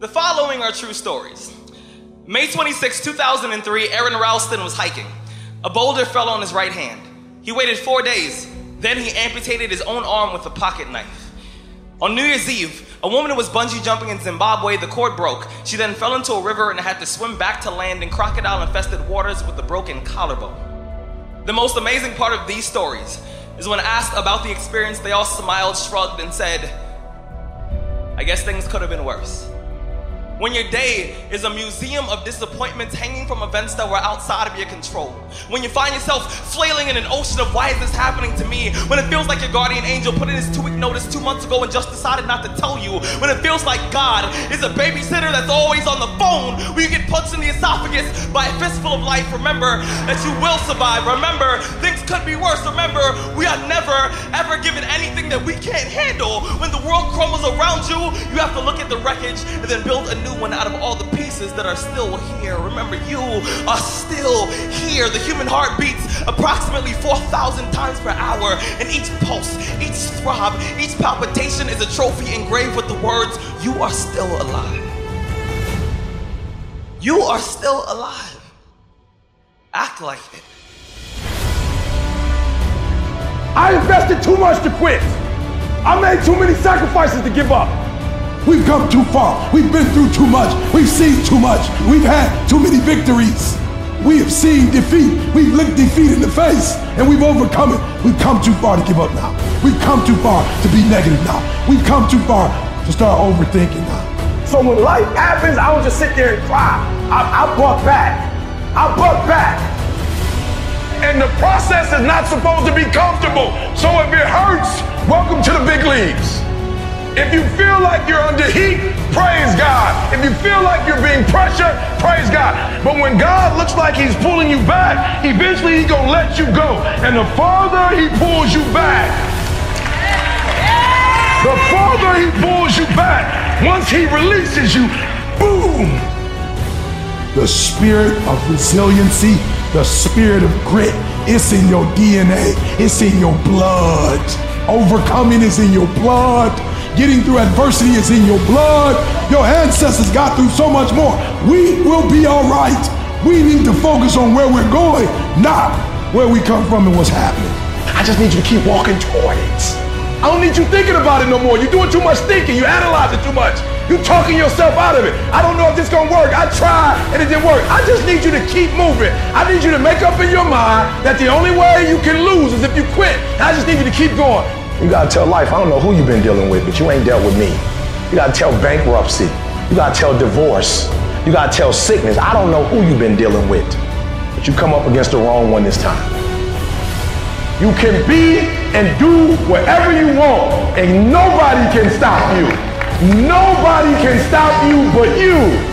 The following are true stories. May 26, 2003, Aron Ralston was hiking. A boulder fell on his right hand. He waited four days. Then he amputated his own arm with a pocket knife. On New Year's Eve, a woman was bungee jumping in Zimbabwe. The cord broke. She then fell into a river and had to swim back to land in crocodile infested waters with a broken collarbone. The most amazing part of these stories is when asked about the experience, they all smiled, shrugged, and said, I guess things could have been worse. When your day is a museum of disappointments hanging from events that were outside of your control. When you find yourself flailing in an ocean of why is this happening to me? When it feels like your guardian angel put in his two week notice two months ago and just decided not to tell you. When it feels like God is a babysitter that's always on the phone. When you get punched in the esophagus by a fistful of life, remember that you will survive. Remember, things could be worse. Remember, we are never, ever given anything that we can't handle. When the world crumbles around you, you have to look the wreckage and then build a new one out of all the pieces that are still here. Remember, you are still here. The human heart beats approximately 4,000 times per hour, and each pulse, each throb, each palpitation is a trophy engraved with the words, You are still alive. You are still alive. Act like it. I invested too much to quit. I made too many sacrifices to give up. We've come too far. We've been through too much. We've seen too much. We've had too many victories. We have seen defeat. We've looked defeat in the face and we've overcome it. We've come too far to give up now. We've come too far to be negative now. We've come too far to start overthinking now. So when life happens, I don't just sit there and cry. I, I buck back. I buck back. And the process is not supposed to be comfortable. So if it hurts, welcome to the big leagues. If you feel like you're under heat, praise God. If you feel like you're being pressured, praise God. But when God looks like he's pulling you back, eventually he's gonna let you go. And the farther he pulls you back, the farther he pulls you back, once he releases you, boom. The spirit of resiliency, the spirit of grit, it's in your DNA, it's in your blood. Overcoming is in your blood. Getting through adversity is in your blood. Your ancestors got through so much more. We will be all right. We need to focus on where we're going, not where we come from and what's happening. I just need you to keep walking toward it. I don't need you thinking about it no more. You're doing too much thinking. You analyze it too much. You're talking yourself out of it. I don't know if this gonna work. I tried and it didn't work. I just need you to keep moving. I need you to make up in your mind that the only way you can lose is if you quit. I just need you to keep going. You gotta tell life, I don't know who you've been dealing with, but you ain't dealt with me. You gotta tell bankruptcy. You gotta tell divorce. You gotta tell sickness. I don't know who you've been dealing with, but you come up against the wrong one this time. You can be and do whatever you want, and nobody can stop you. Nobody can stop you but you.